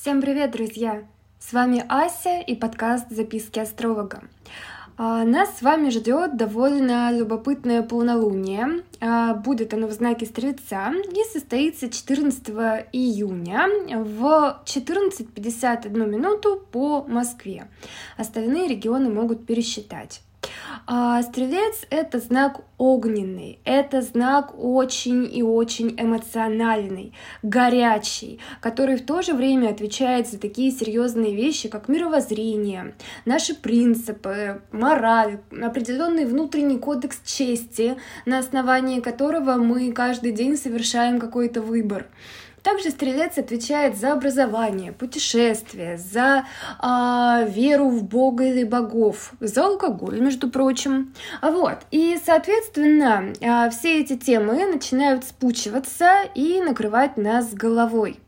Всем привет, друзья! С вами Ася и подкаст «Записки астролога». А, нас с вами ждет довольно любопытное полнолуние. А, будет оно в знаке Стрельца и состоится 14 июня в 14.51 минуту по Москве. Остальные регионы могут пересчитать. А стрелец — это знак огненный, это знак очень и очень эмоциональный, горячий, который в то же время отвечает за такие серьезные вещи, как мировоззрение, наши принципы, мораль, определенный внутренний кодекс чести, на основании которого мы каждый день совершаем какой-то выбор. Также стрелец отвечает за образование, путешествия, за э, веру в Бога или богов, за алкоголь, между прочим. Вот, и, соответственно, э, все эти темы начинают спучиваться и накрывать нас головой.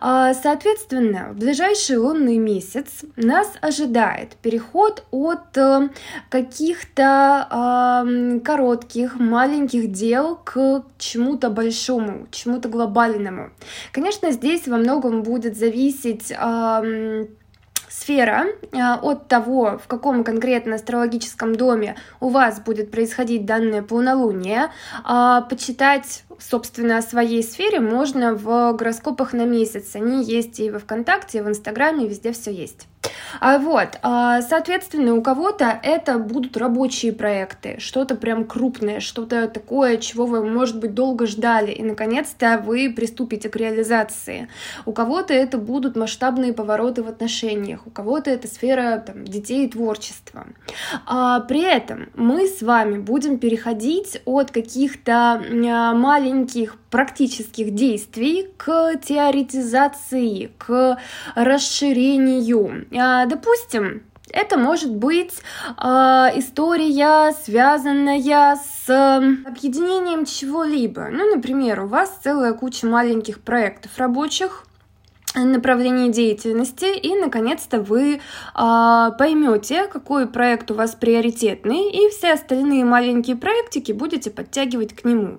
А, соответственно, в ближайший лунный месяц нас ожидает переход от э, каких-то коротких, маленьких дел к чему-то большому, чему-то глобальному. Конечно, здесь во многом будет зависеть сфера а, от того, в каком конкретно астрологическом доме у вас будет происходить данное полнолуние, а, почитать собственно, о своей сфере можно в гороскопах на месяц. Они есть и во ВКонтакте, и в Инстаграме, везде все есть. А вот, а, соответственно, у кого-то это будут рабочие проекты, что-то прям крупное, что-то такое, чего вы, может быть, долго ждали, и, наконец-то, вы приступите к реализации. У кого-то это будут масштабные повороты в отношениях, у кого-то это сфера там, детей и творчества. А, при этом мы с вами будем переходить от каких-то маленьких практических действий к теоретизации, к расширению. А, допустим, это может быть э, история, связанная с объединением чего-либо. Ну, например, у вас целая куча маленьких проектов рабочих, направлений деятельности, и наконец-то вы э, поймете, какой проект у вас приоритетный, и все остальные маленькие проектики будете подтягивать к нему.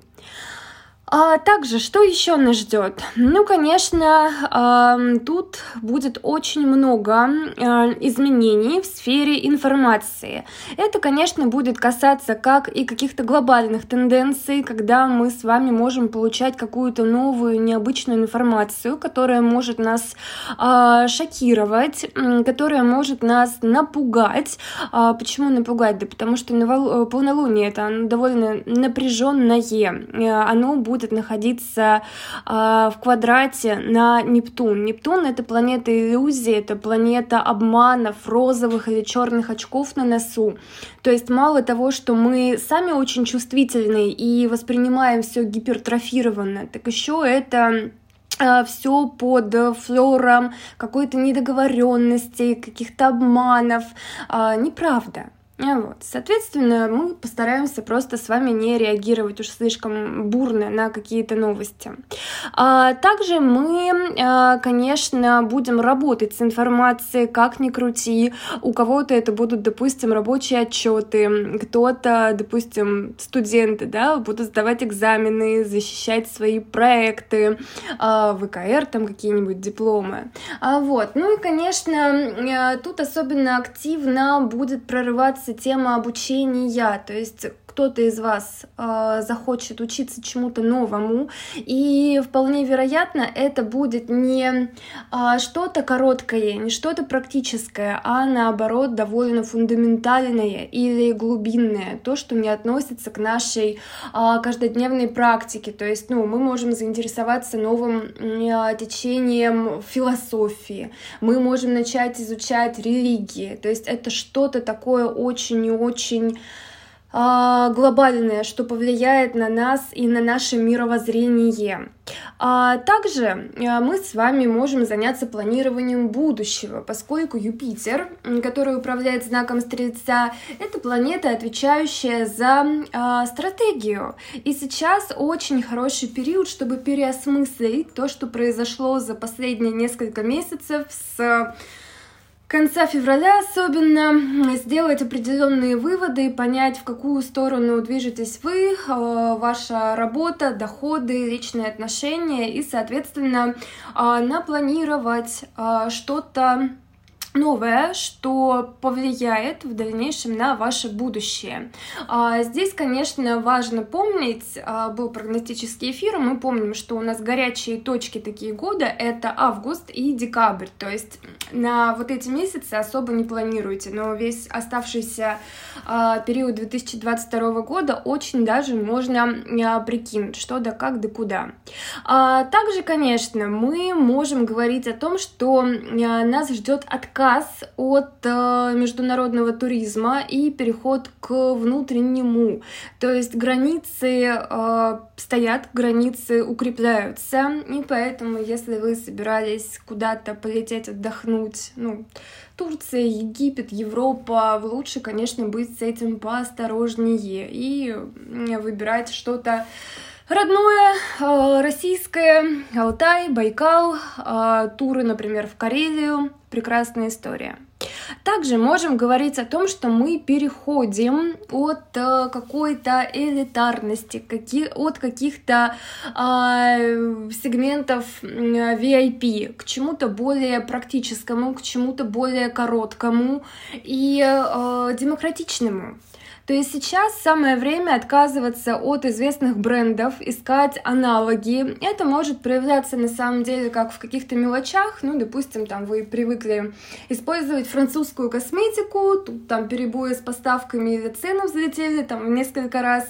А также, что еще нас ждет? Ну, конечно, тут будет очень много э, изменений в сфере информации. Это, конечно, будет касаться как и каких-то глобальных тенденций, когда мы с вами можем получать какую-то новую, необычную информацию, которая может нас э, шокировать, которая может нас напугать. А почему напугать? Да потому что полнолуние это довольно напряженное, оно будет будет находиться э, в квадрате на Нептун. Нептун это планета иллюзии, это планета обманов, розовых или черных очков на носу. То есть мало того, что мы сами очень чувствительны и воспринимаем все гипертрофированно, так еще это а, все под флером какой-то недоговоренности, каких-то обманов. А, неправда. А вот. Соответственно, мы постараемся просто с вами не реагировать уж слишком бурно на какие-то новости. А также мы, а, конечно, будем работать с информацией, как ни крути. У кого-то это будут, допустим, рабочие отчеты, кто-то, допустим, студенты, да, будут сдавать экзамены, защищать свои проекты, ВКР, там какие-нибудь дипломы. А вот. Ну и, конечно, тут особенно активно будет прорываться темы обучения, то есть кто-то из вас э, захочет учиться чему-то новому, и вполне вероятно это будет не э, что-то короткое, не что-то практическое, а наоборот довольно фундаментальное или глубинное, то, что не относится к нашей э, каждодневной практике. То есть, ну, мы можем заинтересоваться новым э, течением философии, мы можем начать изучать религии, то есть это что-то такое очень и очень глобальное, что повлияет на нас и на наше мировоззрение. А также а, мы с вами можем заняться планированием будущего, поскольку Юпитер, который управляет знаком Стрельца, это планета, отвечающая за а, стратегию. И сейчас очень хороший период, чтобы переосмыслить то, что произошло за последние несколько месяцев с конца февраля особенно сделать определенные выводы, понять, в какую сторону движетесь вы, э, ваша работа, доходы, личные отношения и, соответственно, э, напланировать э, что-то новое, что повлияет в дальнейшем на ваше будущее. А, здесь, конечно, важно помнить, а, был прогностический эфир, мы помним, что у нас горячие точки такие года — это август и декабрь, то есть на вот эти месяцы особо не планируйте, но весь оставшийся а, период 2022 года очень даже можно прикинуть, что да как да куда. Также, конечно, мы можем говорить о том, что нас ждет отказ отказ от э, международного туризма и переход к внутреннему. То есть границы э, стоят, границы укрепляются, и поэтому, если вы собирались куда-то полететь отдохнуть, ну, Турция, Египет, Европа, лучше, конечно, быть с этим поосторожнее и выбирать что-то Родное, э, российское, Алтай, Байкал, э, туры, например, в Карелию. Прекрасная история. Также можем говорить о том, что мы переходим от э, какой-то элитарности, от каких-то сегментов VIP к чему-то более практическому, к чему-то более короткому и демократичному. То есть сейчас самое время отказываться от известных брендов, искать аналоги. Это может проявляться на самом деле как в каких-то мелочах. Ну, допустим, там вы привыкли использовать французскую косметику, тут там перебои с поставками или цены взлетели там несколько раз.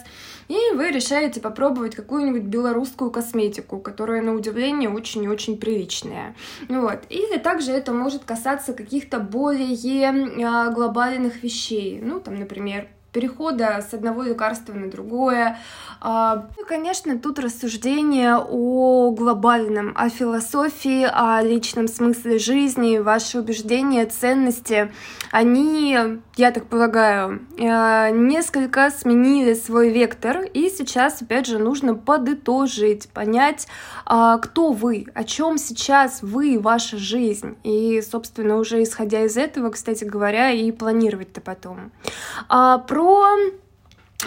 И вы решаете попробовать какую-нибудь белорусскую косметику, которая, на удивление, очень и очень приличная. Вот. Или также это может касаться каких-то более а, глобальных вещей. Ну, там, например, перехода с одного лекарства на другое. А, ну, конечно, тут рассуждение о глобальном, о философии, о личном смысле жизни, ваши убеждения, ценности, они, я так полагаю, э, несколько сменили свой вектор, и сейчас, опять же, нужно подытожить, понять, а, кто вы, о чем сейчас вы, ваша жизнь, и, собственно, уже исходя из этого, кстати говоря, и планировать-то потом. А, про про Э,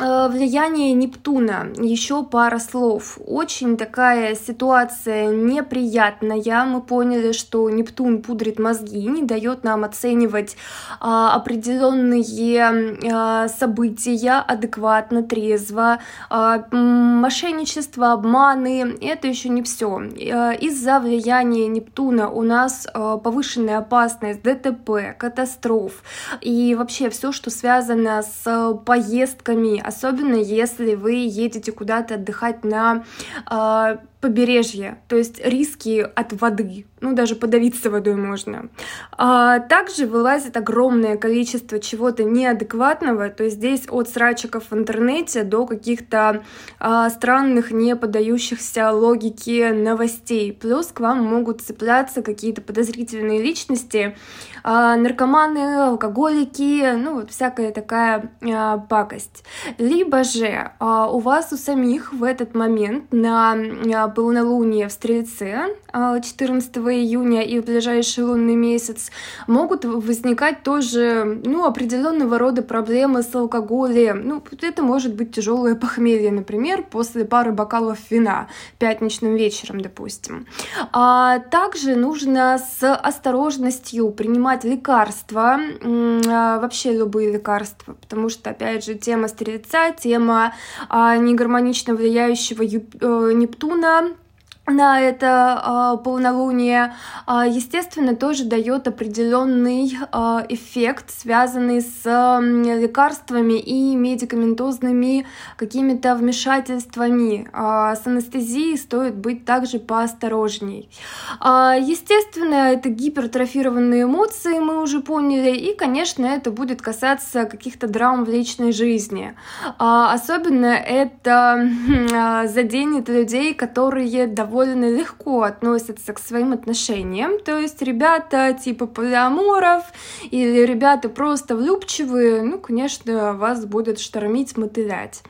влияние Нептуна. Еще пара слов. Очень такая ситуация неприятная. Мы поняли, что Нептун пудрит мозги, не дает нам оценивать а, определенные а, события адекватно, трезво. А, мошенничество, обманы — это еще не все. А, из-за влияния Нептуна у нас а, повышенная опасность ДТП, катастроф и вообще все, что связано с поездками, особенно если вы едете куда-то отдыхать на побережье, то есть риски от воды, ну даже подавиться водой можно. А также вылазит огромное количество чего-то неадекватного, то есть здесь от срачиков в интернете до каких-то а, странных, не поддающихся логике новостей. Плюс к вам могут цепляться какие-то подозрительные личности, а, наркоманы, алкоголики, ну вот всякая такая а, пакость. Либо же а, у вас у самих в этот момент на а, полнолуние в Стрельце 14 а, июня и в ближайший лунный месяц могут возникать тоже ну, определенного рода проблемы с алкоголем. Ну, это может быть тяжелое похмелье, например, после пары бокалов вина пятничным вечером, допустим. А также нужно с осторожностью принимать лекарства, а, вообще любые лекарства, потому что, опять же, тема стрельца, тема а, негармонично влияющего э, Нептуна на это э, полнолуние, э, естественно, тоже дает определенный э, эффект, связанный с э, лекарствами и медикаментозными какими-то вмешательствами. Э, с анестезией стоит быть также поосторожней. Э, естественно, это гипертрофированные эмоции, мы уже поняли, и, конечно, это будет касаться каких-то драм в личной жизни. Э, особенно это э, заденет людей, которые довольно довольно легко относятся к своим отношениям. То есть ребята типа полиаморов или ребята просто влюбчивые, ну, конечно, вас будет штормить, мотылять.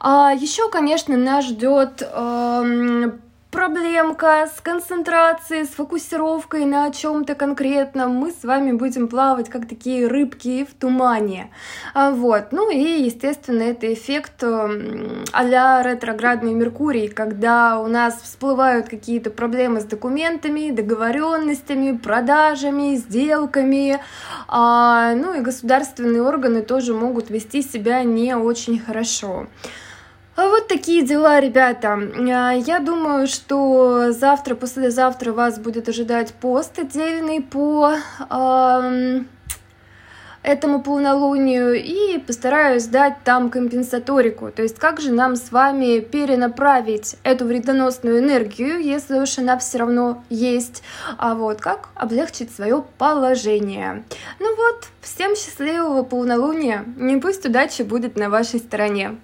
А еще, конечно, нас ждет э, проблемка с концентрацией, с фокусировкой на чем-то конкретном. Мы с вами будем плавать как такие рыбки в тумане. А, вот. Ну и, естественно, это эффект а-ля ретроградный Меркурий, когда у нас всплывают какие-то проблемы с документами, договоренностями, продажами, сделками. А, ну и государственные органы тоже могут вести себя не очень хорошо. Вот такие дела, ребята. А, я думаю, что завтра, послезавтра вас будет ожидать пост отдельный по э, этому полнолунию и постараюсь дать там компенсаторику. То есть как же нам с вами перенаправить эту вредоносную энергию, если уж она все равно есть, а вот как облегчить свое положение. Ну вот, всем счастливого полнолуния, не пусть удача будет на вашей стороне.